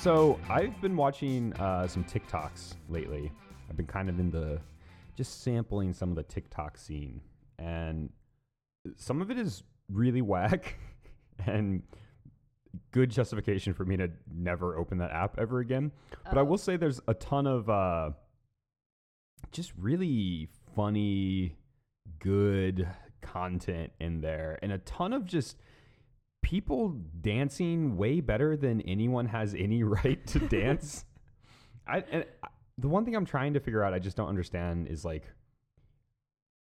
So I've been watching uh, some TikToks lately. I've been kind of in the just sampling some of the TikTok scene, and some of it is really whack and good justification for me to never open that app ever again. But I Oh. will say there's a ton of uh, just really funny, good content in there, and a ton of just people dancing way better than anyone has any right to dance. I, and I- the one thing I'm trying to figure out, I just don't understand, is like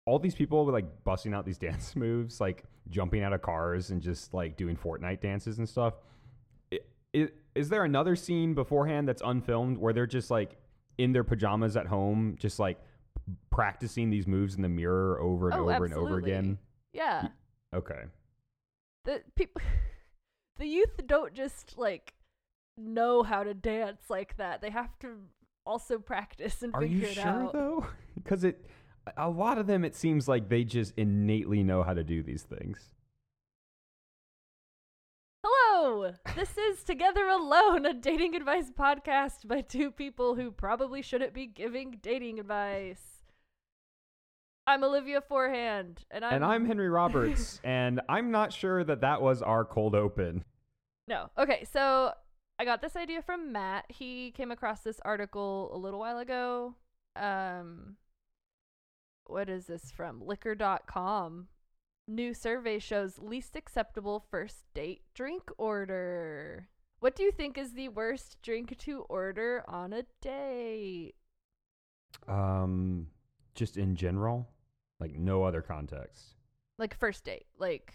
all these people were like busting out these dance moves, like jumping out of cars and just like doing Fortnite dances and stuff. I- i- Is there another scene beforehand that's unfilmed where they're just like in their pajamas at home, just like practicing these moves in the mirror over and Oh, over and over again? Yeah. Okay. The people the youth don't just like know how to dance like that. They have to also practice and Are figure you it sure out. though? Because it, a lot of them, it seems like they just innately know how to do these things. Hello! This is Together Alone, a dating advice podcast by two people who probably shouldn't be giving dating advice. I'm Olivia Forehand, and I'm and I'm Henry Roberts, and I'm not sure that that was our cold open. No. Okay, so I got this idea from Matt. He came across this article a little while ago. Um what is this from? liquor.com. New survey shows least acceptable first date drink order. What do you think is the worst drink to order on a date? Um, just in general, like no other context. Like first date, like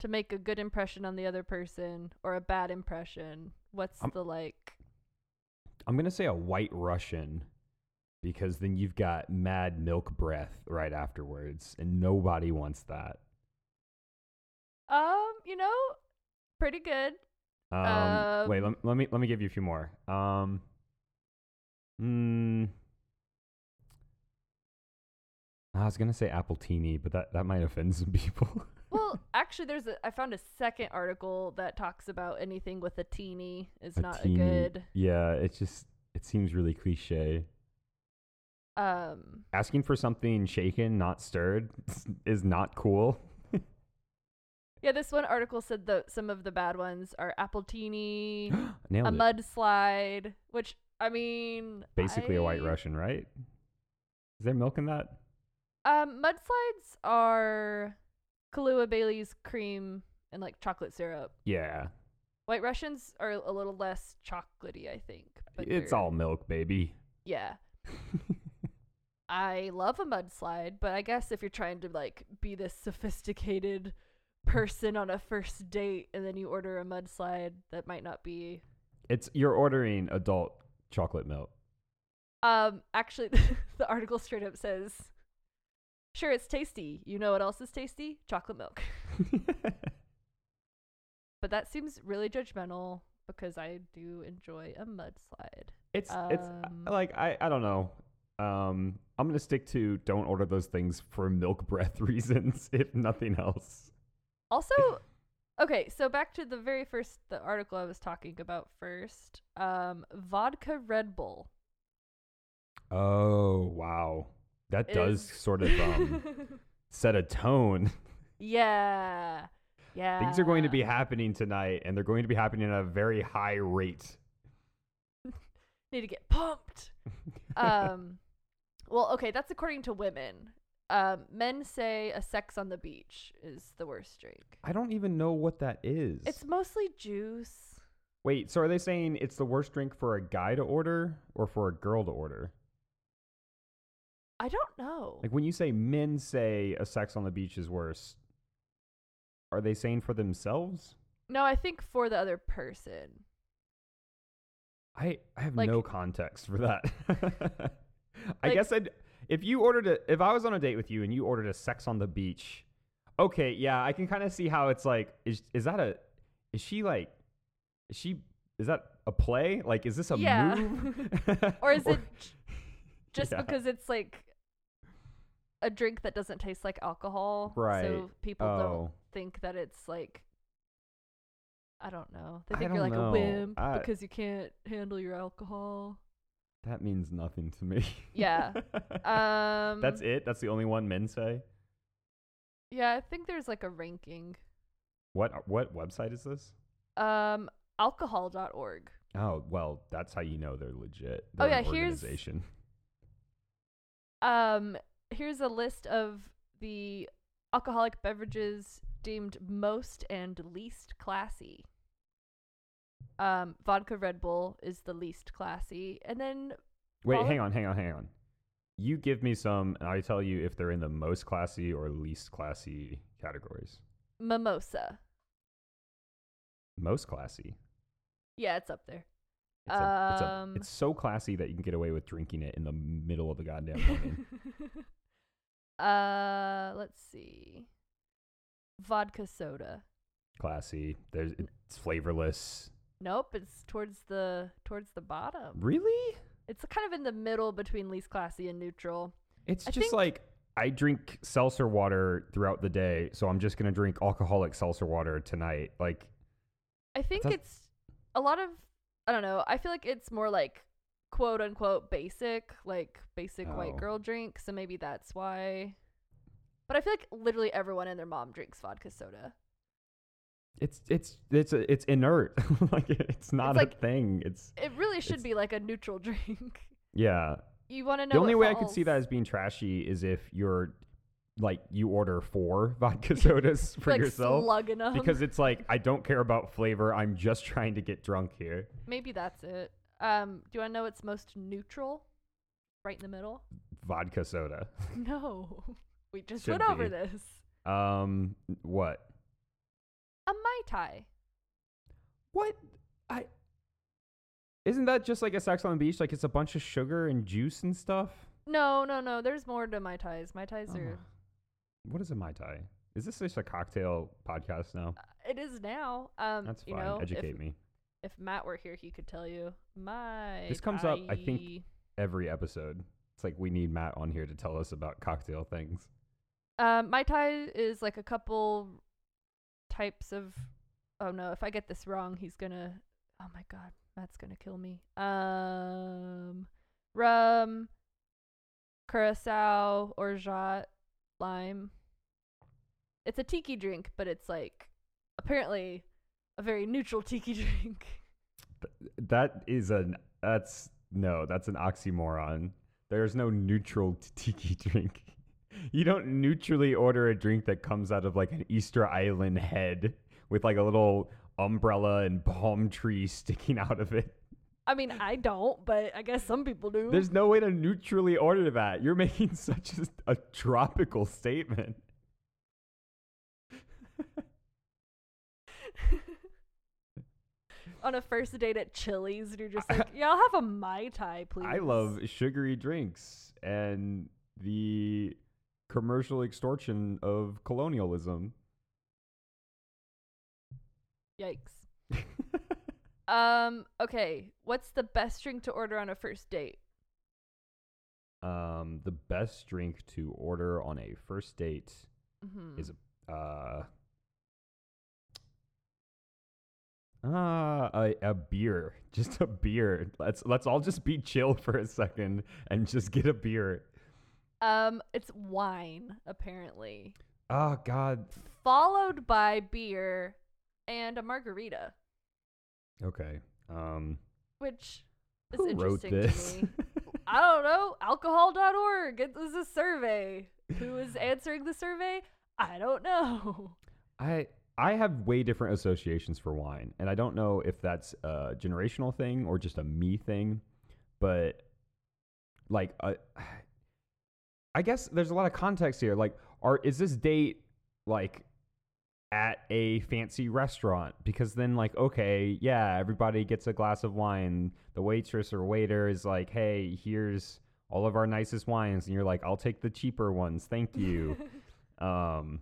to make a good impression on the other person or a bad impression. What's Um, the like I'm gonna say a white Russian, because then you've got mad milk breath right afterwards, and nobody wants that. Um, you know, pretty good. Um, wait, Um, let, let me let me give you a few more. Um, mm, I was gonna say appletini, but that that might offend some people. Well, actually, there's a. I found a second article that talks about anything with a teeny is not teeny- a good. Yeah, it just it seems really cliche. Um, Asking for something shaken, not stirred, is not cool. yeah, this one article said that some of the bad ones are appletini, a it. mudslide, which I mean, Basically a white Russian, right? Is there milk in that? Um, mudslides are Kahlua Bailey's cream and like chocolate syrup. Yeah, White Russians are a little less chocolatey, I think. But it's all milk, baby. yeah. I love a mudslide, but I guess if you're trying to like be this sophisticated person on a first date and then you order a mudslide, that might not be. It's you're ordering adult chocolate milk. Um, actually, the article straight up says, "Sure, it's tasty. You know what else is tasty? Chocolate milk." But that seems really judgmental because I do enjoy a mudslide. It's it's Um, like I I don't know. Um, I'm gonna stick to don't order those things for milk breath reasons, if nothing else. Also, okay, so back to the very first the article I was talking about first. Um, vodka Red Bull. Oh wow, that does is- sort of um set a tone. yeah, yeah. Things are going to be happening tonight, and they're going to be happening at a very high rate. need to get pumped. um, well, okay, that's according to women. Um, men say a sex on the beach is the worst drink. I don't even know what that is. It's mostly juice. Wait, so are they saying it's the worst drink for a guy to order or for a girl to order? I don't know. Like when you say men say a sex on the beach is worse, are they saying for themselves? no, I think for the other person. I I have Like- no context for that. I Like- guess I'd if you ordered a if I was on a date with you and you ordered a sex on the beach, okay, yeah, I can kind of see how it's like is is that a is she like is she is that a play? Like is this a Yeah. move? Or is it j- just Yeah. because it's like a drink that doesn't taste like alcohol? Right. So people Oh. don't think that it's like I don't know. They think you're like know. a wimp I- because you can't handle your alcohol. That means nothing to me. Yeah. Um That's it. That's the only one men say. Yeah, I think there's like a ranking. What what website is this? Um alcohol.org. Oh well, that's how you know they're legit. Oh, They're yeah, an here's- organization. Um here's a list of the alcoholic beverages deemed most and least classy. Um vodka Red Bull is the least classy. And then Wait, Follow- hang on, hang on, hang on. You give me some, and I tell you if they're in the most classy or least classy categories. mimosa. Most classy. Yeah, it's up there. It's, a, it's, a, Um, it's so classy that you can get away with drinking it in the middle of the goddamn morning. uh, let's see. Vodka soda. classy. There's it's flavorless. Nope, it's towards the towards the bottom. Really? It's kind of in the middle between least classy and neutral. It's I just think- like I drink seltzer water throughout the day, so I'm just gonna drink alcoholic seltzer water tonight. Like, I think it's a lot of I don't know. I feel like it's more like quote unquote basic, like basic white Oh. girl drink, so maybe that's why. But I feel like literally everyone and their mom drinks vodka soda. it's it's it's it's inert. like it's not like- a thing. It's It really should It's- be like a neutral drink. yeah. You want to know the only way I could see that as being trashy is if you're like you order four vodka sodas for like yourself because it's like I don't care about flavor. I'm just trying to get drunk here. maybe that's it. Um, do you want to know what's most neutral? Right in the middle? Vodka soda. No, we just Should went over be. this. Um, what? A mai tai. What? I. Isn't that just like a Sex on the Beach? Like it's a bunch of sugar and juice and stuff. No, no, no. There's more to mai tais. Mai tais are. Oh. What is a mai tai? Is this just a cocktail podcast now? It is now. Um, That's you fine. know, Educate if, me. If Matt were here, he could tell you. My. This comes up, I think- Every episode, it's like we need Matt on here to tell us about cocktail things. Um, mai tai is like a couple types of. Oh no! If I get this wrong, he's gonna. Oh my god, Matt's gonna kill me. Um, rum, curacao, orgeat, lime. It's a tiki drink, but it's like apparently a very neutral tiki drink. That is an that's no, that's an oxymoron. There's no neutral tiki drink. You don't neutrally order a drink that comes out of like an Easter Island head with like a little umbrella and palm tree sticking out of it. I mean, I don't, but I guess some people do. There's no way to neutrally order that. You're making such a, a tropical statement. On a first date at Chili's, and you're just like, "Yeah, I'll have a mai tai, please." I love sugary drinks and the commercial extortion of colonialism. Yikes. Um. Okay. What's the best drink to order on a first date? um, the best drink to order on a first date Mm-hmm. is a uh, uh, a, a beer, just a beer. Let's let's all just be chill for a second and just get a beer. um. It's wine, apparently, Oh God. followed by beer and a margarita, Okay. Um, which is who wrote interesting this? to me. I don't know. Alcohol.org. It was a survey. Who is answering the survey? I don't know. I I have way different associations for wine, and I don't know if that's a generational thing or just a me thing, but like uh, I guess there's a lot of context here. Like, are is this date like at a fancy restaurant? Because then, like, okay, yeah, everybody gets a glass of wine. The waitress or waiter is like, hey, here's all of our nicest wines, and you're like, I'll take the cheaper ones, thank you. Um,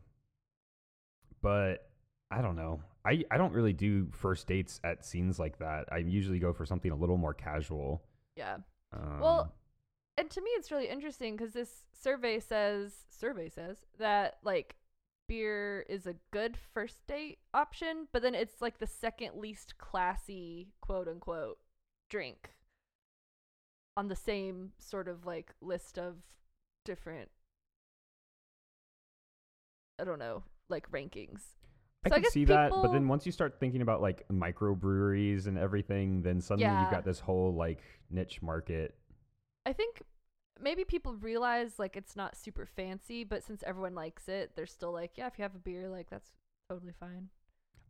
but I don't know. I, I don't really do first dates at scenes like that. I usually go for something a little more casual. yeah. Um, Well, and to me, it's really interesting because this survey says survey says that like beer is a good first date option, but then it's like the second least classy, quote unquote, drink on the same sort of like list of different I don't know, like rankings. I So can guess see that, but then once you start thinking about like microbreweries and everything, then suddenly you've got this whole like niche market. I think maybe people realize like it's not super fancy, but since everyone likes it, they're still like, yeah, if you have a beer, like that's totally fine.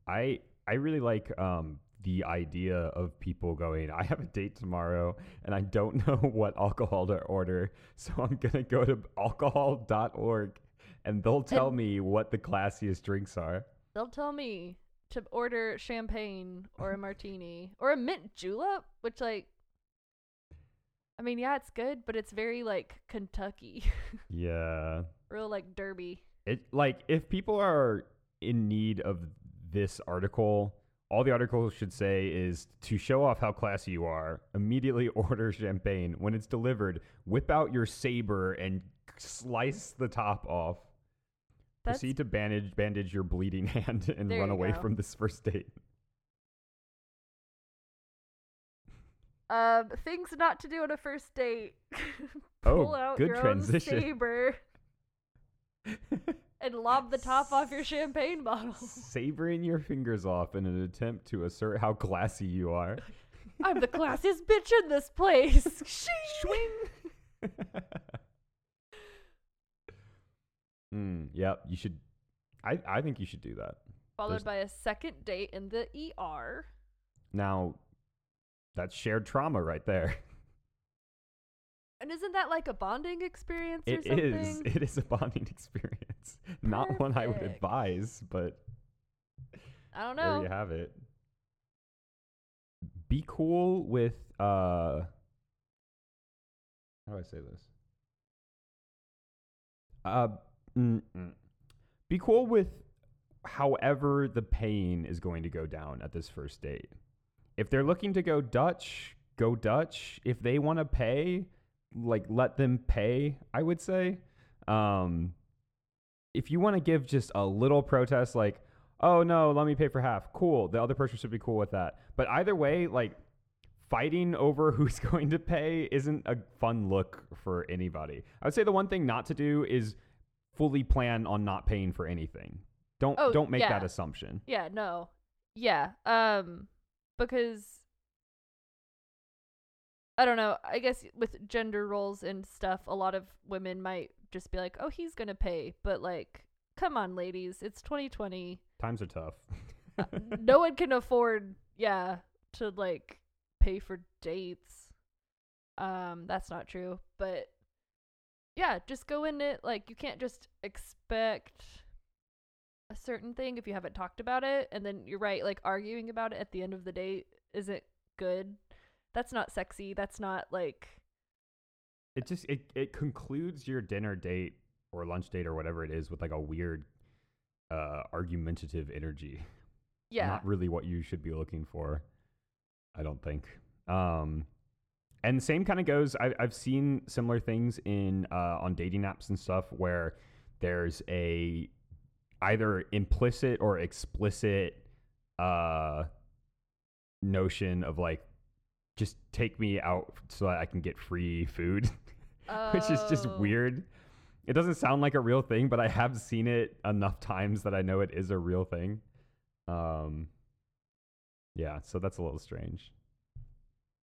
I I really like um the idea of people going, I have a date tomorrow and I don't know what alcohol to order, so I'm gonna go to alcohol.org and they'll tell And- me what the classiest drinks are. They'll tell me to order champagne or a martini or a mint julep, which like I mean, yeah, it's good, but it's very like Kentucky, Yeah. real like derby. It like if people are in need of this article, all the article should say is to show off how classy you are, immediately order champagne. When it's delivered, whip out your saber and slice the top off. That's Proceed to bandage bandage your bleeding hand and There run away go. from this first date. um things not to do on a first date. Oh, out good your transition. own saber and lob the top off your champagne bottle. Sabering your fingers off in an attempt to assert how classy you are. I'm the classiest bitch in this place. Swing. Mm, yep, you should I, I think you should do that. Followed There's- by a second date in the ER. Now, that's shared trauma right there. And isn't that like a bonding experience or It something? is. It is a bonding experience. Not one I would advise, but I don't know. there you have it. Be cool with uh how do I say this? Uh mm, mm. be cool with however the pain is going to go down at this first date. If they're looking to go Dutch, go Dutch. If they want to pay, like let them pay, I would say. Um if you want to give just a little protest like, "Oh no, let me pay for half." Cool. The other person should be cool with that. But either way, like fighting over who's going to pay isn't a fun look for anybody. I would say the one thing not to do is fully plan on not paying for anything. Don't Oh, don't make that assumption. Yeah, no. Yeah. Um because I don't know. I guess with gender roles and stuff, a lot of women might just be like, "Oh, he's going to pay." But like, come on, ladies. It's 2020. Times are tough. no one can afford, yeah, to like pay for dates. Um that's not true, but yeah, just go in it like you can't just expect a certain thing if you haven't talked about it and then you're right like arguing about it at the end of the date isn't good that's not sexy that's not like it just it, it concludes your dinner date or lunch date or whatever it is with like a weird uh argumentative energy. yeah not really what you should be looking for. I don't think. Um, and the same kind of goes. I, I've seen similar things in uh, on dating apps and stuff where there's a either implicit or explicit uh, notion of like just take me out so that I can get free food, which is just Oh. weird. It doesn't sound like a real thing, but I have seen it enough times that I know it is a real thing. Um, yeah, so that's a little strange.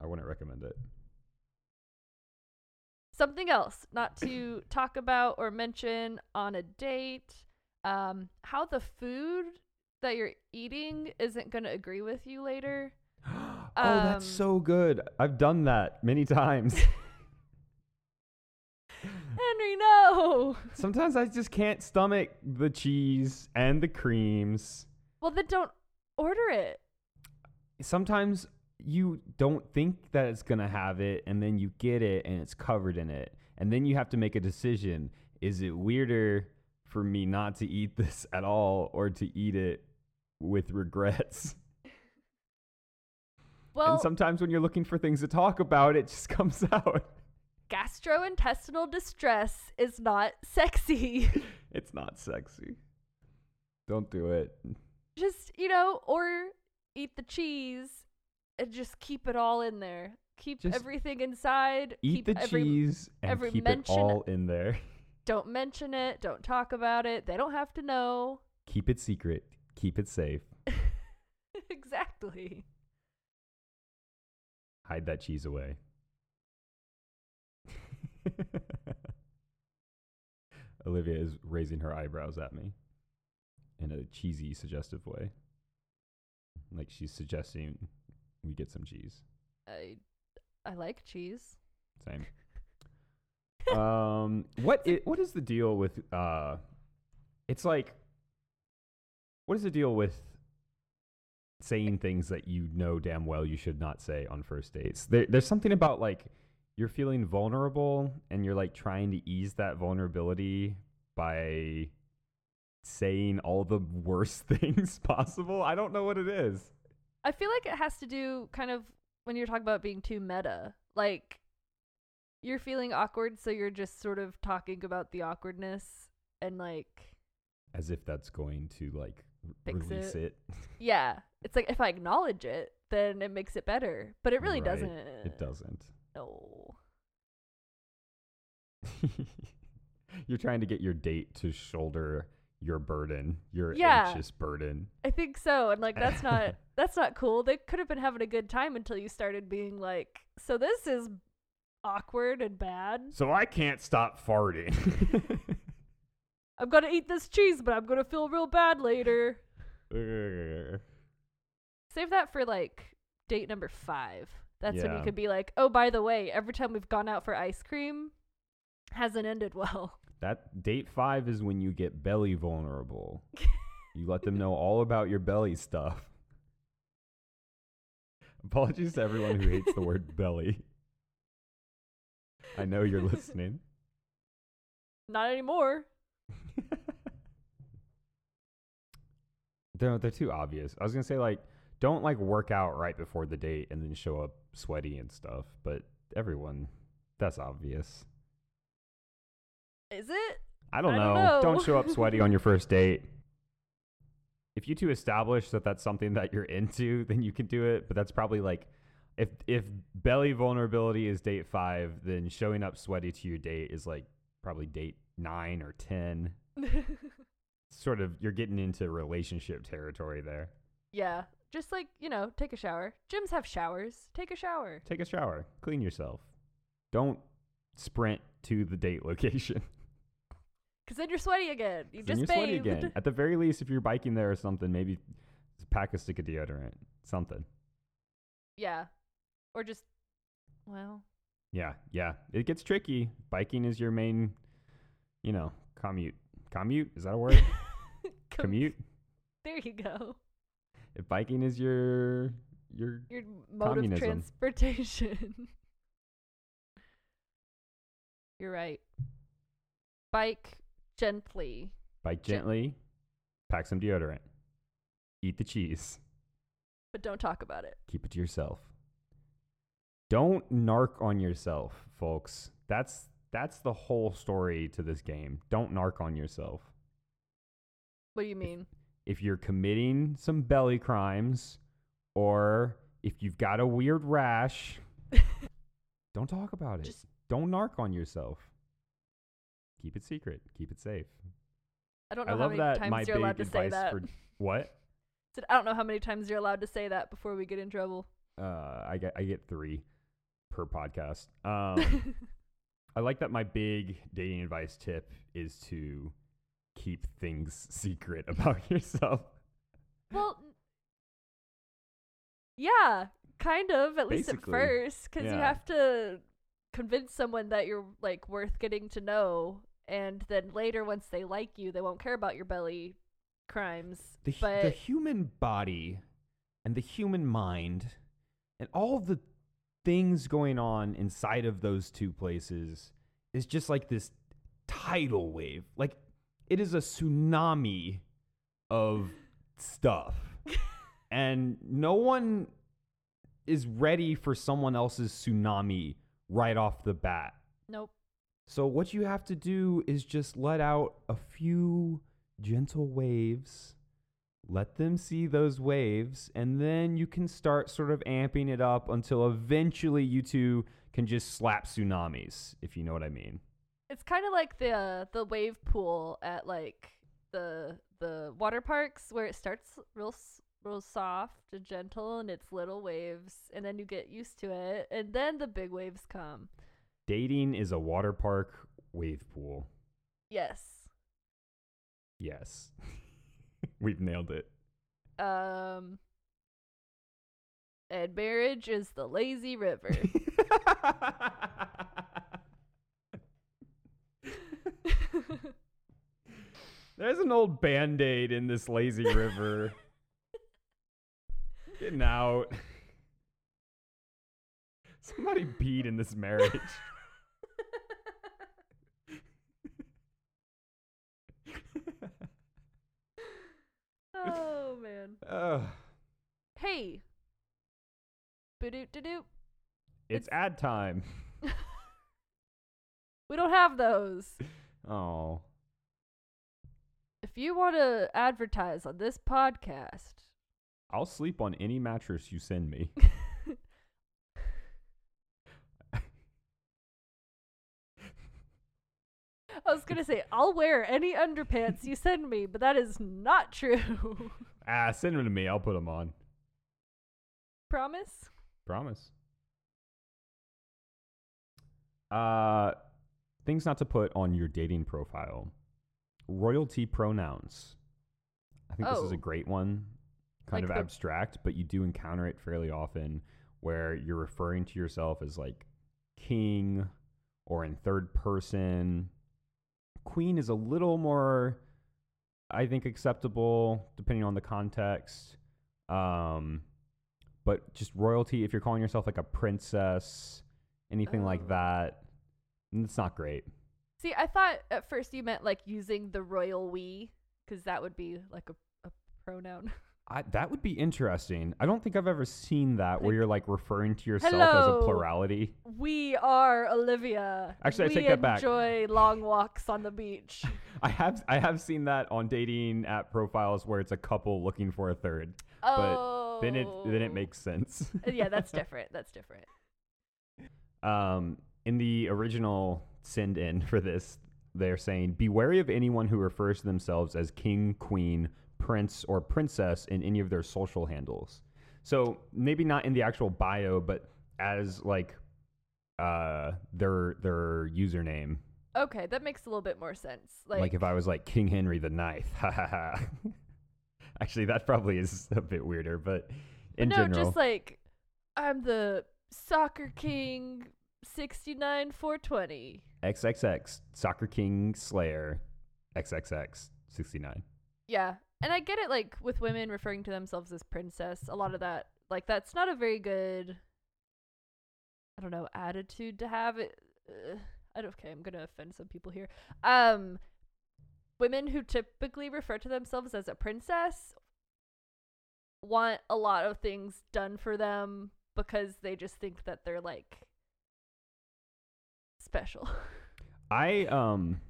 I wouldn't recommend it. Something else not to talk about or mention on a date um how the food that you're eating isn't going to agree with you later oh, that's Um, so good. I've done that many times. henry no Sometimes I just can't stomach the cheese and the creams. well then don't order it Sometimes you don't think that it's going to have it, and then you get it and it's covered in it. And then you have to make a decision. Is it weirder for me not to eat this at all or to eat it with regrets? well and sometimes when you're looking for things to talk about, it just comes out. gastrointestinal distress is not sexy It's not sexy. Don't do it. Just, you know, or eat the cheese and just keep it all in there. Keep Just everything inside. Eat keep the every, cheese and every keep it all in there. Don't mention it. Don't talk about it. They don't have to know. Keep it secret. Keep it safe. exactly. Hide that cheese away. Olivia is raising her eyebrows at me in a cheesy, suggestive way. Like she's suggesting we get some cheese. I I like cheese. Same. um, what i- what is the deal with uh? It's like, what is the deal with saying things that you know damn well you should not say on first dates? There, there's something about like you're feeling vulnerable and you're like trying to ease that vulnerability by saying all the worst things possible. I don't know what it is. I feel like it has to do kind of when you're talking about being too meta. Like you're feeling awkward, so you're just sort of talking about the awkwardness and like As if that's going to like release it. it. yeah. It's like if I acknowledge it, then it makes it better. But it really Right. doesn't. It doesn't. No. You're trying to get your date to shoulder your burden, your Yeah. anxious burden. I think so. And like that's not that's not cool. They could have been having a good time until you started being like, so this is awkward and bad. So I can't stop farting. I'm gonna eat this cheese, but I'm gonna feel real bad later. Save that for like date number five. That's when you Yeah. could be like, oh, by the way, every time we've gone out for ice cream, hasn't ended well. That date five is when you get belly vulnerable. you let them know all about your belly stuff. Apologies to everyone who hates the word belly. I know you're listening. Not anymore. They're they're too obvious. I was gonna say like don't like work out right before the date and then show up sweaty and stuff. But everyone, that's obvious. Is it? I don't, I know. don't know. Don't show up sweaty on your first date. If you two establish that that's something that you're into, then you can do it. But that's probably like if if belly vulnerability is date five, then showing up sweaty to your date is like probably date nine or ten. Sort of, you're getting into relationship territory there. yeah. Just like, you know, take a shower. Gyms have showers. Take a shower. Take a shower, clean yourself. Don't sprint to the date location. Because then you're sweaty again. You then just you're sweaty again. At the very least, if you're biking there or something, maybe pack a stick of deodorant, something. Yeah. Or just, well, Yeah, yeah. It gets tricky. Biking is your main, you know, commute. Commute is that a word? com- commute. There you go. If biking is your your Your mode Communism. of transportation. You're right. Bike gently. bike Gen- gently, pack some deodorant, eat the cheese, but don't talk about it. keep it to yourself. Don't narc on yourself, folks. That's that's the whole story to this game. Don't narc on yourself. What do you mean? if you're committing some belly crimes or if you've got a weird rash, don't talk about it. Just- don't narc on yourself. Keep it secret. Keep it safe. I don't know I how many times you're allowed to say that. for what? I don't know how many times you're allowed to say that before we get in trouble. Uh, I get I get three per podcast. Um, I like that my big dating advice tip is to keep things secret about yourself. well, yeah, kind of, at least at first, because you have to convince someone that you're like worth getting to know, and then later, once they like you, they won't care about your belly crimes. the, but the human body and the human mind and all the things going on inside of those two places is just like this tidal wave. Like it is a tsunami of stuff. and no one is ready for someone else's tsunami right off the bat. nope. So what you have to do is just let out a few gentle waves let them see those waves, and then you can start sort of amping it up until eventually you two can just slap tsunamis, if you know what I mean. It's kind of like the uh, the wave pool at like the the water parks where it starts real real soft and gentle and it's little waves and then you get used to it and then the big waves come. Dating is a water park wave pool. Yes. Yes. We've nailed it. Um and marriage is the lazy river. There's an old band aid in this lazy river. Getting out. Somebody peed in this marriage. Oh man. Ugh. Hey. Da-doot. it's It's- ad time. We don't have those. Oh. If you want to advertise on this podcast, I'll sleep on any mattress you send me. I was going to say, I'll wear any underpants you send me, but that is not true. ah, send them to me. I'll put them on. Promise? Promise. Uh, things not to put on your dating profile. Royalty pronouns. I think this is a Oh. great one. Kind Like of the- abstract, but you do encounter it fairly often where you're referring to yourself as like king or in third person. Queen is a little more, I think, acceptable depending on the context. Um, but just royalty, if you're calling yourself like a princess, anything like Oh. that, it's not great. See, I thought at first you meant like using the royal we, because that would be like a, a pronoun. I, that would be interesting. I don't think I've ever seen that where you're like referring to yourself as a plurality. we are Olivia. Actually, I we take that back. enjoy long walks on the beach. I have I have seen that on dating app profiles where it's a couple looking for a third. oh. Then it then it makes sense. Uh, yeah, that's different. That's different. um, in the original send in for this, they're saying, Be wary of anyone who refers to themselves as king, queen, prince, or princess in any of their social handles. So maybe not in the actual bio, but as like uh their their username. Okay, that makes a little bit more sense. Like, Like, if I was like King Henry the Ninth. Ha ha ha. Actually that probably is a bit weirder, but but in no, general. just like I'm the soccer king, sixty nine four twenty. XXX, Soccer King Slayer, XXX 69. Yeah, and I get it. Like with women referring to themselves as princess, a lot of that, like that's not a very good. I don't know attitude to have. It. Uh, I don't. Okay, I'm gonna offend some people here. Um, women who typically refer to themselves as a princess want a lot of things done for them because they just think that they're like special. I um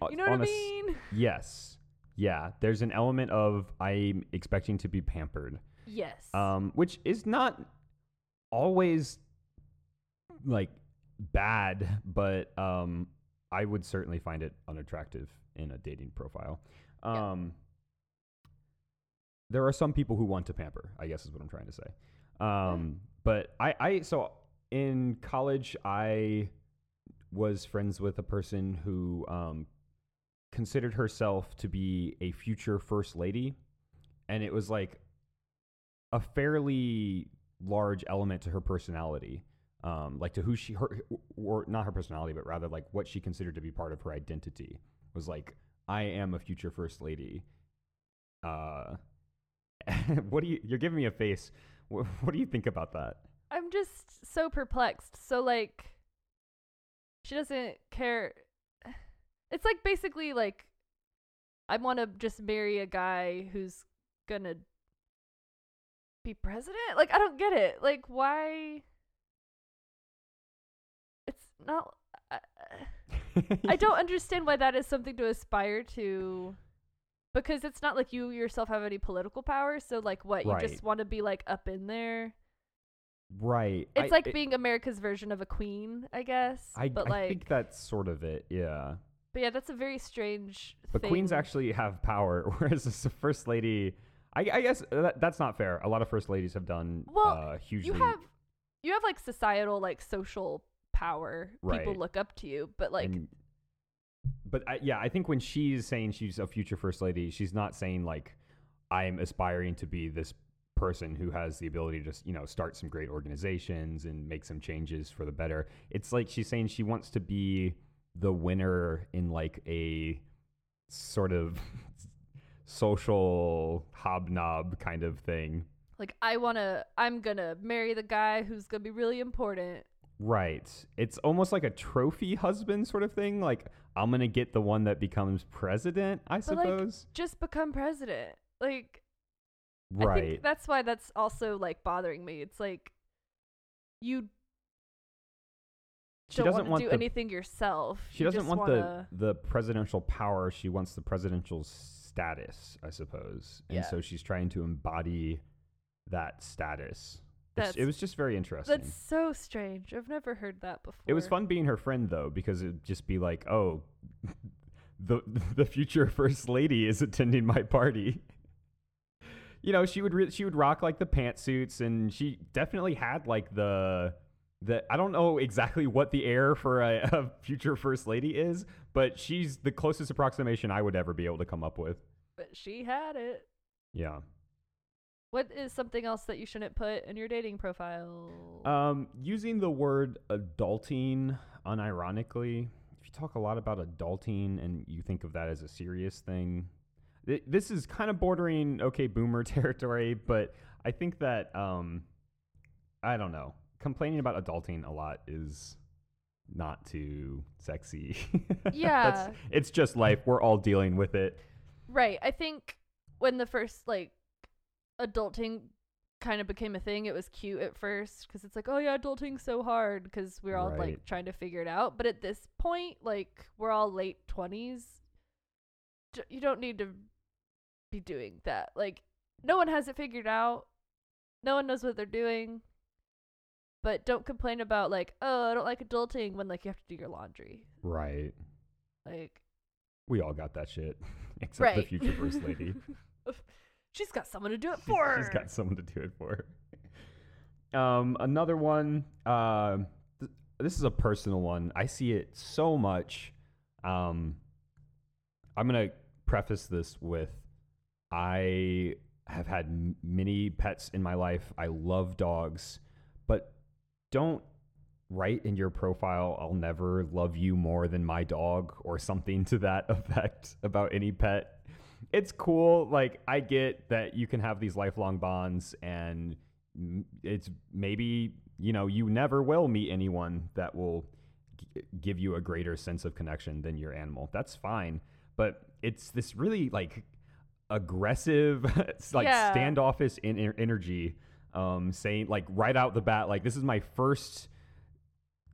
you know what I a s- mean? yes. Yeah, there's an element of I'm expecting to be pampered. Yes. Um which is not always like bad, but um I would certainly find it unattractive in a dating profile. Yeah. Um there are some people who want to pamper, I guess is what I'm trying to say. Um but I I so in college I was friends with a person who um, considered herself to be a future first lady, and it was like a fairly large element to her personality, um, like to who she her or not her personality, but rather like what she considered to be part of her identity was like I am a future first lady. Uh, what do you? You're giving me a face. What, what do you think about that? I'm just so perplexed. So like she doesn't care It's like basically like I want to just marry a guy who's to be president? Like I don't get it. Like why It's not I, I don't understand why that is something to aspire to because it's not like you yourself have any political power. So like, what you just want to be like up in there. Right. It's I- like it- being America's version of a queen, I guess. I, but I like, think that's sort of it. Yeah. But yeah, that's a very strange. But queens actually have power, whereas the first lady, I, I guess that, that's not fair. A lot of first ladies have done Well, uh, hugely. you have you have like societal like social power. Right. People look up to you, but like and- but I, yeah, I think when she's saying she's a future first lady, she's not saying like I'm aspiring to be this person who has the ability to just you know start some great organizations and make some changes for the better. It's like she's saying she wants to be the winner in like a sort of social hobnob kind of thing. like I wanna I'm gonna marry the guy who's gonna be really important. Right. It's almost like a trophy husband sort of thing. Like, I'm going to get the one that becomes president, I But, like, suppose. Just become president. Like I right. think that's why that's also like bothering me. It's like you she doesn't want to do the anything yourself. she You doesn't want wanna, the the presidential power. She wants the presidential status, I suppose. And Yeah. so she's trying to embody that status. That's- it was just very interesting. That's so strange. I've never heard that before. It was fun being her friend though, because it'd just be like, oh, the the future first lady is attending my party. you know, she would re- she would rock like the pantsuits, and she definitely had like the the I don't know exactly what the air for a, a future first lady is, but she's the closest approximation I would ever be able to come up with. But she had it. Yeah. What is something else that you shouldn't put in your dating profile? Um, using the word adulting unironically, if you talk a lot about adulting and you think of that as a serious thing, th- this is kind of bordering okay boomer territory, but I think that um, I don't know, complaining about adulting a lot is not too sexy. Yeah. That's, it's just life. We're all dealing with it. Right. I think when the first like adulting kind of became a thing, it was cute at first because it's like, oh yeah, adulting's so hard because we're all Right. like trying to figure it out. But at this point, like we're all late twenties. You don't need to be doing that. Like no one has it figured out. No one knows what they're doing. But don't complain about like, oh, I don't like adulting when like you have to do your laundry. Right. Like We all got that shit, except right. the future first lady. She's got someone to do it for. She's got someone to do it for. Um, another one. Uh, th- this is a personal one. I see it so much. Um, I'm gonna preface this with, I have had m- many pets in my life. I love dogs, don't write in your profile, "I'll never love you more than my dog" or something to that effect about any pet it's cool. Like I get that you can have these lifelong bonds, and it's maybe you know you never will meet anyone that will g- give you a greater sense of connection than your animal. That's fine, but it's this really like aggressive, like Yeah. standoffish in- energy, um, saying like right out the bat, like this is my first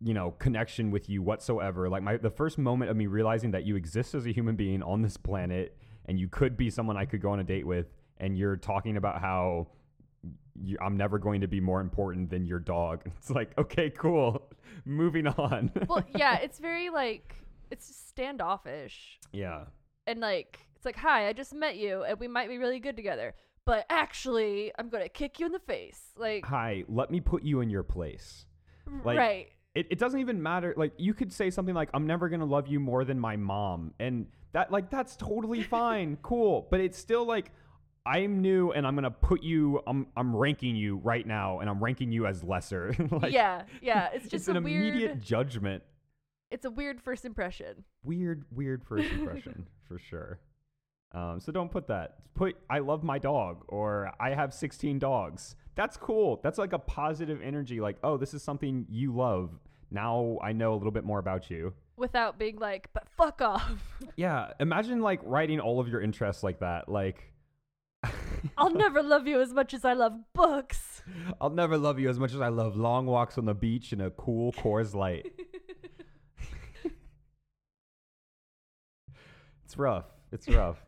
you know connection with you whatsoever. Like my the first moment of me realizing that you exist as a human being on this planet and you could be someone I could go on a date with and you're talking about how you, I'm never going to be more important than your dog. It's like okay cool. Moving on. Well, yeah, it's very like it's standoffish, yeah. And like it's like, hi, I just met you, and we might be really good together, but actually, I'm gonna kick you in the face, like, hi let me put you in your place. Like- right, it, it doesn't even matter like you could say something like i'm never gonna love you more than my mom and that like that's totally fine cool but it's still like i'm new and i'm gonna put you i'm i'm ranking you right now and i'm ranking you as lesser. Like yeah, yeah, it's just it's an weird, immediate judgment. It's a weird first impression. weird weird first impression for sure um, so don't put that. Put i love my dog or i have 16 dogs. That's cool. That's like a positive energy like oh this is something you love. Now i know a little bit more about you. Without being like, but fuck off. yeah. Imagine like writing all of your interests like that like I'll never love you as much as I love books. i'll never love you as much as i love long walks on the beach and a cool Coors light. It's rough. It's rough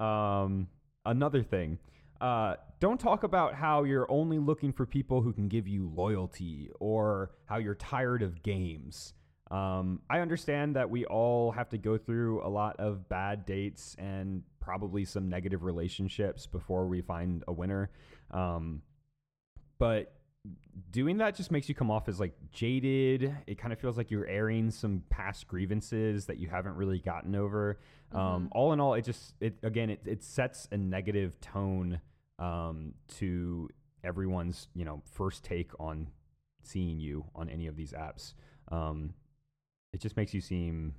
Um, another thing. Uh, don't talk about how you're only looking for people who can give you loyalty or how you're tired of games. Um, I understand that we all have to go through a lot of bad dates and probably some negative relationships before we find a winner. Um, but doing that just makes you come off as like jaded. It kind of feels like you're airing some past grievances that you haven't really gotten over. Um, Mhm. all in all, it just it again it it sets a negative tone um, to everyone's you know first take on seeing you on any of these apps. Um, it just makes you seem,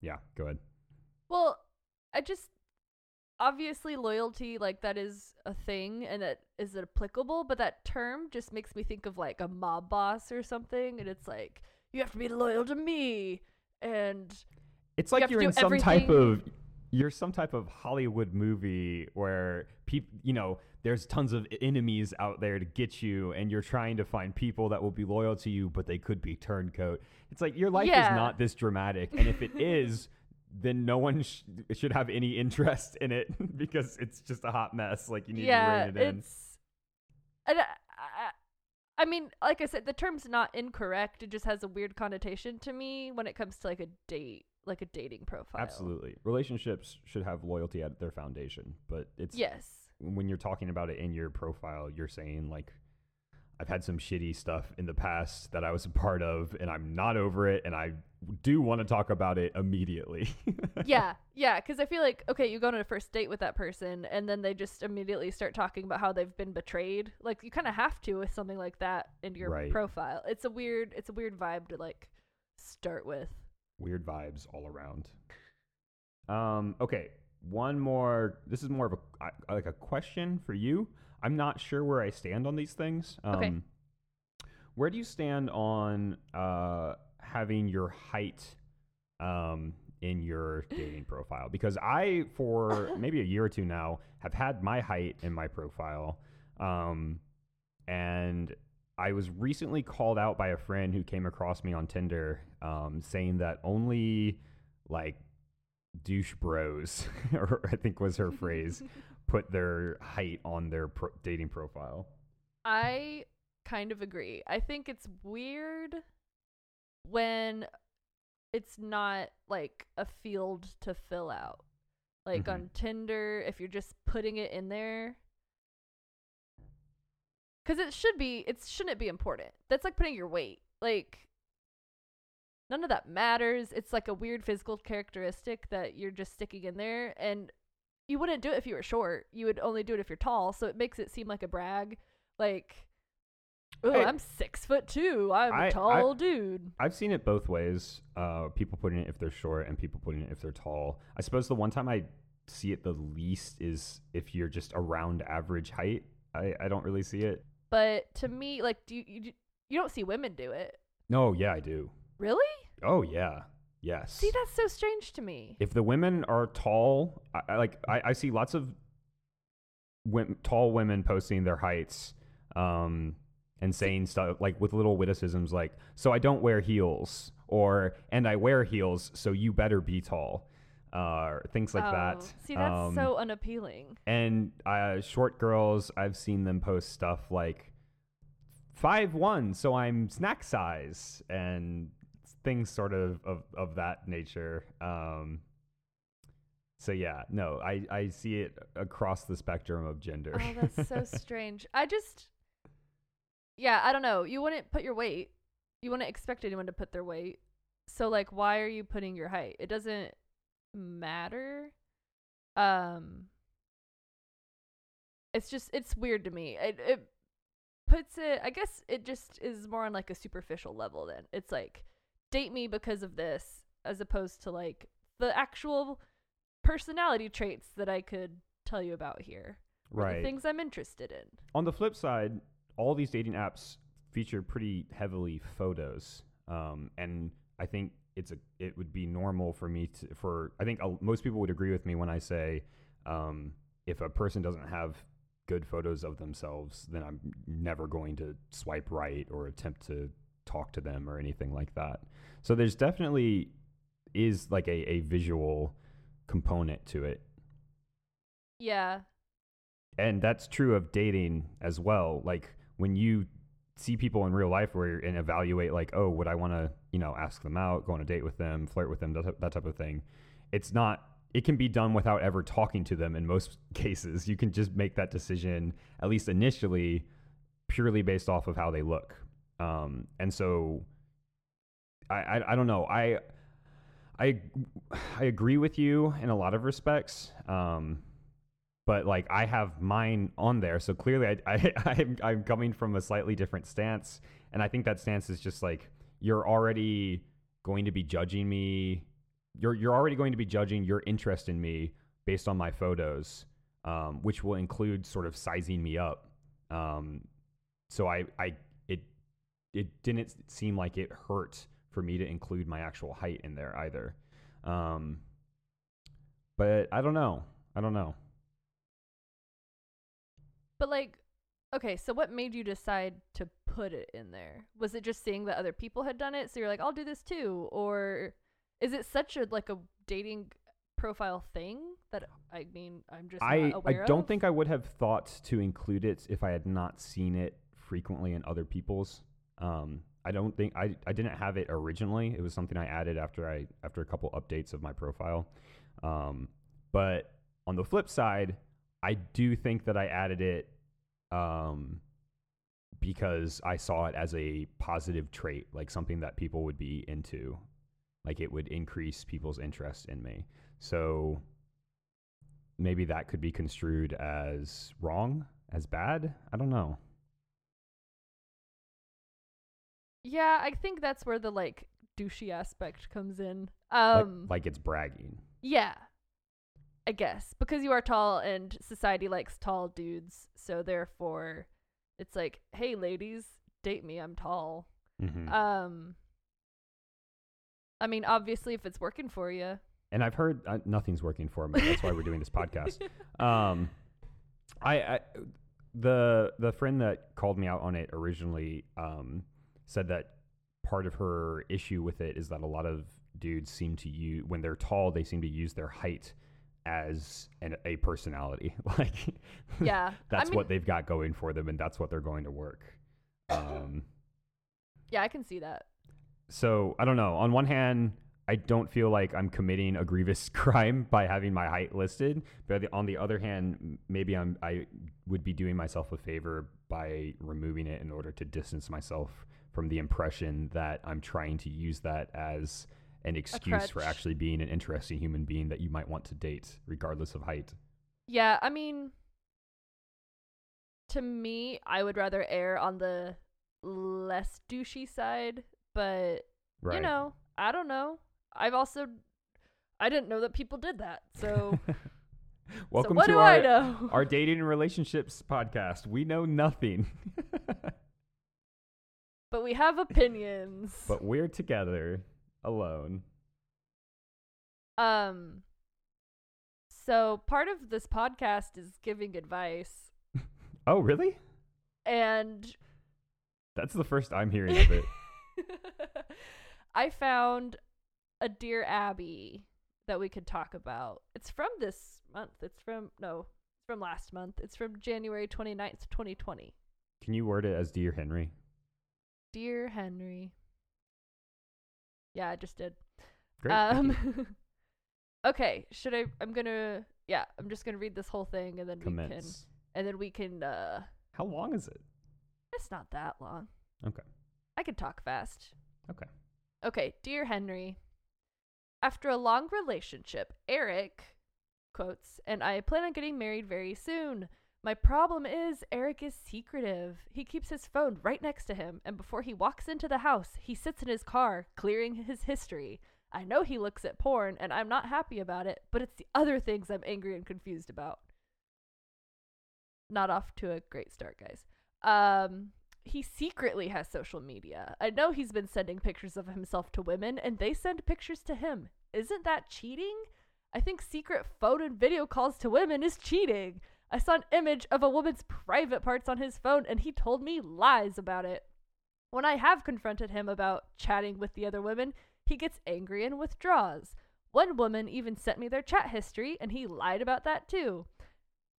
yeah. Go ahead. Well, I just obviously loyalty like that is a thing and it is applicable, but that term just makes me think of like a mob boss or something, and it's like you have to be loyal to me, and It's like have you're in some type of you're some type of Hollywood movie where people, you know, there's tons of enemies out there to get you, and you're trying to find people that will be loyal to you, but they could be turncoat. It's like your life Yeah. is not this dramatic, and if it is, then no one sh- should have any interest in it because it's just a hot mess. Like you need yeah, to rein it in. it's. And I, I, I mean, like I said, the term's not incorrect. It just has a weird connotation to me when it comes to like a date, like a dating profile. Absolutely, relationships should have loyalty at their foundation, but it's Yes. when you're talking about it in your profile, you're saying like, I've had some shitty stuff in the past that I was a part of, and I'm not over it, and I do want to talk about it immediately. yeah, yeah, because I feel like okay, you go on a first date with that person, and then they just immediately start talking about how they've been betrayed. Like you kind of have to with something like that in your Right. profile. It's a weird, it's a weird vibe to like start with. Weird vibes all around. Um. Okay. One more. This is more of a like a question for you. I'm not sure where I stand on these things. Um, Okay. Where do you stand on uh, having your height um, in your dating profile? Because I, for maybe a year or two now, have had my height in my profile. Um, and I was recently called out by a friend who came across me on Tinder um, saying that only like douche bros, or I think was her phrase, put their height on their pro- dating profile. I kind of agree. I think it's weird when it's not like a field to fill out. Like Mhm. on Tinder, if you're just putting it in there. Cuz it should be it shouldn't be important. That's like putting your weight. Like none of that matters. It's like a weird physical characteristic that you're just sticking in there and you wouldn't do it if you were short. You would only do it if you're tall, so it makes it seem like a brag. Like Oh. I'm six foot two. I'm a I- I- tall dude. I've seen it both ways. Uh, people putting it if they're short and people putting it if they're tall. I suppose the one time I see it the least is if you're just around average height. I, I don't really see it. But to me, like, do you, you you don't see women do it? No, yeah, I do. Really? Oh yeah, yes. See, that's so strange to me. if the women are tall, I, I like I, I see lots of tall women posting their heights, um, and saying stuff like with little witticisms like, "So I don't wear heels," or "And I wear heels, so you better be tall," uh, things like that. Oh, See, that's Um, so unappealing. And uh, short girls, I've seen them post stuff like five one, so I'm snack size, and things sort of of, of that nature. Um, so yeah, no, I, I see it across the spectrum of gender. Oh, that's so strange. I just, yeah, I don't know. You wouldn't put your weight. You wouldn't expect anyone to put their weight. So like, why are you putting your height? It doesn't matter. Um, it's just it's weird to me. It it puts it. I guess it just is more on like a superficial level. Then it's like date me because of this, as opposed to like the actual personality traits that I could tell you about here right. the things I'm interested in. On the flip side, all these dating apps feature pretty heavily photos, um, and I think it's a it would be normal for me to for I think uh, most people would agree with me when I say um, if a person doesn't have good photos of themselves, then I'm never going to swipe right or attempt to talk to them or anything like that. So there's definitely is like a, a visual component to it. Yeah. and that's true of dating as well like when you see people in real life where and evaluate like oh would i want to you know ask them out go on a date with them flirt with them that, that type of thing it's not it can be done without ever talking to them in most cases you can just make that decision at least initially purely based off of how they look um, and so I, I i don't know i i i agree with you in a lot of respects um, but like I have mine on there, so clearly I, I I'm I'm coming from a slightly different stance, and I think that stance is just like you're already going to be judging me. You're you're already going to be judging your interest in me based on my photos, um, which will include sort of sizing me up. Um, so I I it didn't seem like it hurt for me to include my actual height in there either. Um, but I don't know. I don't know. But like, okay, so what made you decide to put it in there? Was it just seeing that other people had done it, so you're like, I'll do this too, or is it such a like a dating profile thing that I mean I'm just I, I don't of? think I would have thought to include it if I had not seen it frequently in other people's. Um, I don't think I, I didn't have it originally. It was something I added after I after a couple updates of my profile. Um, but on the flip side, I do think that I added it um, because I saw it as a positive trait, like something that people would be into, like it would increase people's interest in me. So maybe that could be construed as wrong, as bad. I don't know. Yeah, I think that's where the like douchey aspect comes in. Like- Um, like, it's bragging. yeah, I guess because you are tall and society likes tall dudes, so therefore, it's like, hey, ladies, date me. I'm tall. hmm Um, I mean, obviously, if it's working for you, and I've heard uh, nothing's working for me. That's why we're doing this podcast. Um, I, I the the friend that called me out on it originally um, said that part of her issue with it is that a lot of dudes seem to use when they're tall, they seem to use their height as an, a personality. like, yeah, that's I mean, what they've got going for them, and that's what they're going to work. Um, Yeah, I can see that. so I don't know. On one hand, I don't feel like I'm committing a grievous crime by having my height listed, but on the other hand, maybe I'm I would be doing myself a favor by removing it in order to distance myself from the impression that I'm trying to use that as an excuse for actually being an interesting human being that you might want to date, regardless of height. Yeah, I mean, to me, I would rather err on the less douchey side, but Right. you know, I don't know. I've also, I didn't know that people did that. So, Welcome so what to do our I know? our dating and relationships podcast. We know nothing, but we have opinions. but we're together alone. um, so part of this podcast is giving advice, Oh, really? and That's the first I'm hearing of it. I found a Dear Abby that we could talk about. It's from this month. It's from no, it's from last month. It's from January 29th, 2020. Can you word it as Dear Henry? Dear Henry. Yeah, I just did. Great. um Okay, should I I'm to yeah, I'm just to read this whole thing and then we can Commence. and then we can uh How long is it? it's not that long. Okay. I could talk fast. Okay. Okay, dear Henry. After a long relationship, Eric quotes, and I plan on getting married very soon. My problem is Eric is secretive. He keeps his phone right next to him, and before he walks into the house, he sits in his car, clearing his history. I know he looks at porn, and I'm not happy about it, but it's the other things I'm angry and confused about. Not off to a great start, guys. Um, he secretly has social media. I know he's been sending pictures of himself to women, and they send pictures to him. Isn't that cheating? I think secret phone and video calls to women is cheating. I saw an image of a woman's private parts on his phone, and he told me lies about it. When I have confronted him about chatting with the other women, he gets angry and withdraws. One woman even sent me their chat history, and he lied about that too.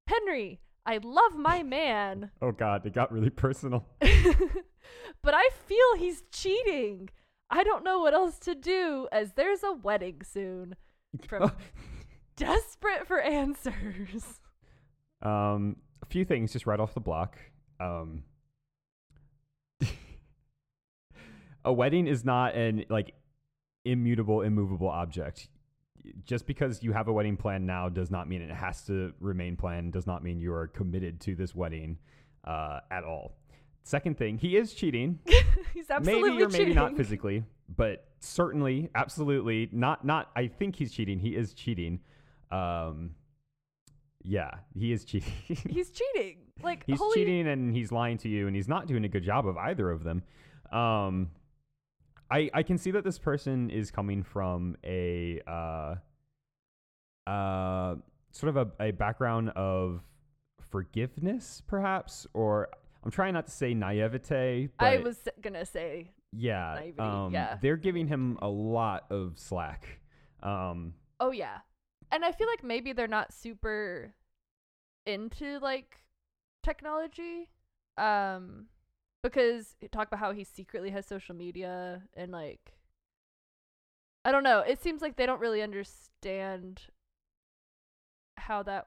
Henry, I love my man, Oh God, it got really personal. but I feel he's cheating. I don't know what else to do as there's a wedding soon. From desperate for answers. Um, a few things just right off the block. Um, a wedding is not an like immutable, immovable object. Just because you have a wedding plan now does not mean it has to remain planned. Does not mean you are committed to this wedding uh, at all. Second thing, he is cheating. he's absolutely maybe or maybe cheating. not physically, but certainly, absolutely not. Not. I think he's cheating. He is cheating. Um, yeah, he is cheating. He's cheating. Like he's wholly cheating and he's lying to you, and he's not doing a good job of either of them. Um, I I can see that this person is coming from a uh, uh, sort of a, a background of forgiveness, perhaps, or I'm trying not to say naivete, but I was gonna say yeah, naivety, um, yeah. they're giving him a lot of slack. Um, Oh yeah. And I feel like maybe they're not super into like technology. Um because talk about how he secretly has social media and like I don't know, it seems like they don't really understand how that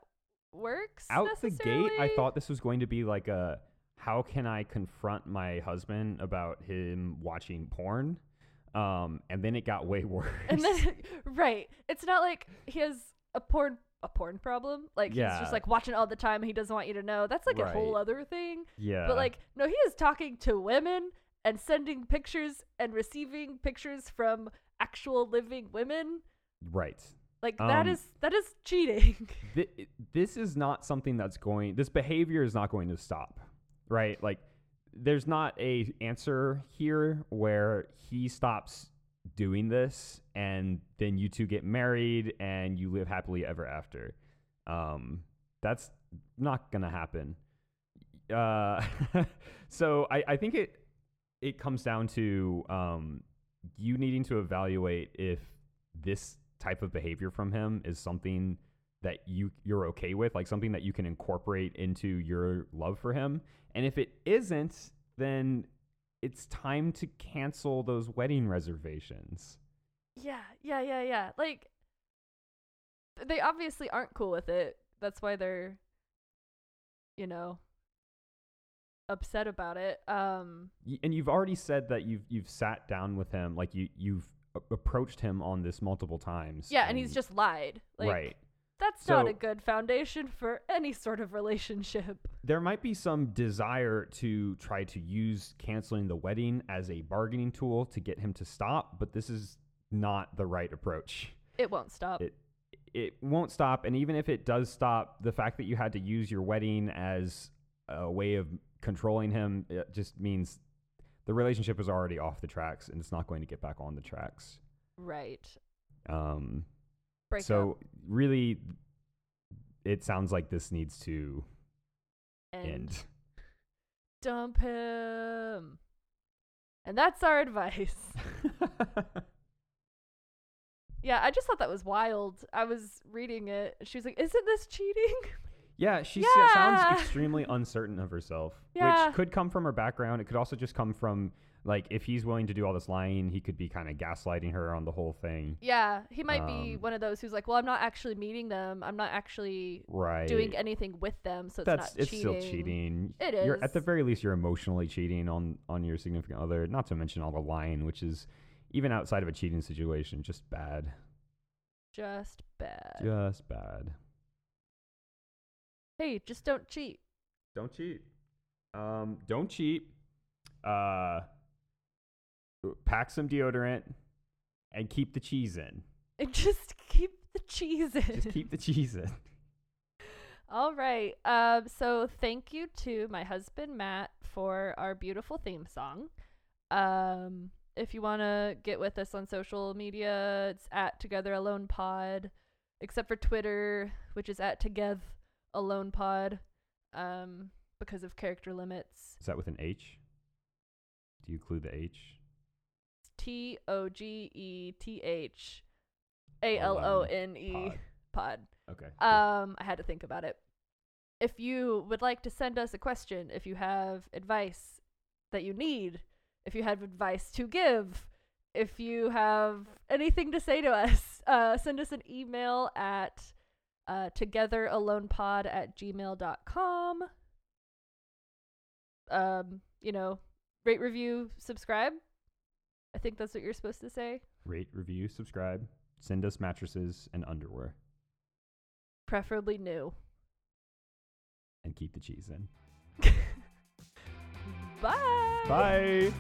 works. out the gate, I thought this was going to be like a how can I confront my husband about him watching porn? Um, and then it got way worse. And then right. It's not like he has a porn a porn problem. Like he's just like watching all the time he doesn't want you to know. That's like a whole other thing. yeah, But like, no, he is talking to women and sending pictures and receiving pictures from actual living women. right. Like that Um, is that is cheating. Th- this is not something that's going. This behavior is not going to stop, right? Like, there's not a answer here where he stops doing this and then you two get married and you live happily ever after. Um, that's not gonna happen. Uh, so I, I think it it comes down to um, you needing to evaluate if this type of behavior from him is something that you you're okay with, like something that you can incorporate into your love for him. And if it isn't, then it's time to cancel those wedding reservations. yeah, yeah, yeah, yeah. Like they obviously aren't cool with it. That's why they're you know upset about it. Um And you've already said that you've you've sat down with him, like you you've approached him on this multiple times. yeah, and he's just lied. Like right. That's not a good foundation for any sort of relationship. there might be some desire to try to use canceling the wedding as a bargaining tool to get him to stop, but this is not the right approach. It won't stop. It it won't stop, and even if it does stop, the fact that you had to use your wedding as a way of controlling him it just means the relationship is already off the tracks and it's not going to get back on the tracks. right. Um, Break so up really, it sounds like this needs to and end. dump him. And that's our advice. Yeah, I just thought that was wild. I was reading it. She was like, "Isn't this cheating?" Yeah, she Yeah. sounds extremely uncertain of herself, Yeah. which could come from her background. It could also just come from like if he's willing to do all this lying, he could be kind of gaslighting her on the whole thing. yeah, he might be Um, one of those who's like, "Well, I'm not actually meeting them. I'm not actually Right. doing anything with them, so it's That's not it's cheating." still cheating. It You're at the very least you're emotionally cheating on on your significant other, not to mention all the lying, which is even outside of a cheating situation just bad. Just bad. Just bad. Hey, just don't cheat. Don't cheat. Um, don't cheat. Uh, pack some deodorant and keep the cheese in. And just keep the cheese in. Just keep the cheese in. All right. Um, so thank you to my husband Matt for our beautiful theme song. Um, if you want to get with us on social media, it's at Together Alone Pod, except for Twitter, which is at Together Alone Pod, um, because of character limits. Is that with an H? Do you include the H? T O G E T H A L O N E Pod. Okay. Um, I had to think about it. if you would like to send us a question, if you have advice that you need, if you have advice to give, if you have anything to say to us, uh, send us an email at uh, togetheralonepod at gmail.com. Um, you know, rate, review, subscribe. I think that's what you're supposed to say. Rate, review, subscribe. Send us mattresses and underwear. Preferably new. And keep the cheese in. Bye. Bye.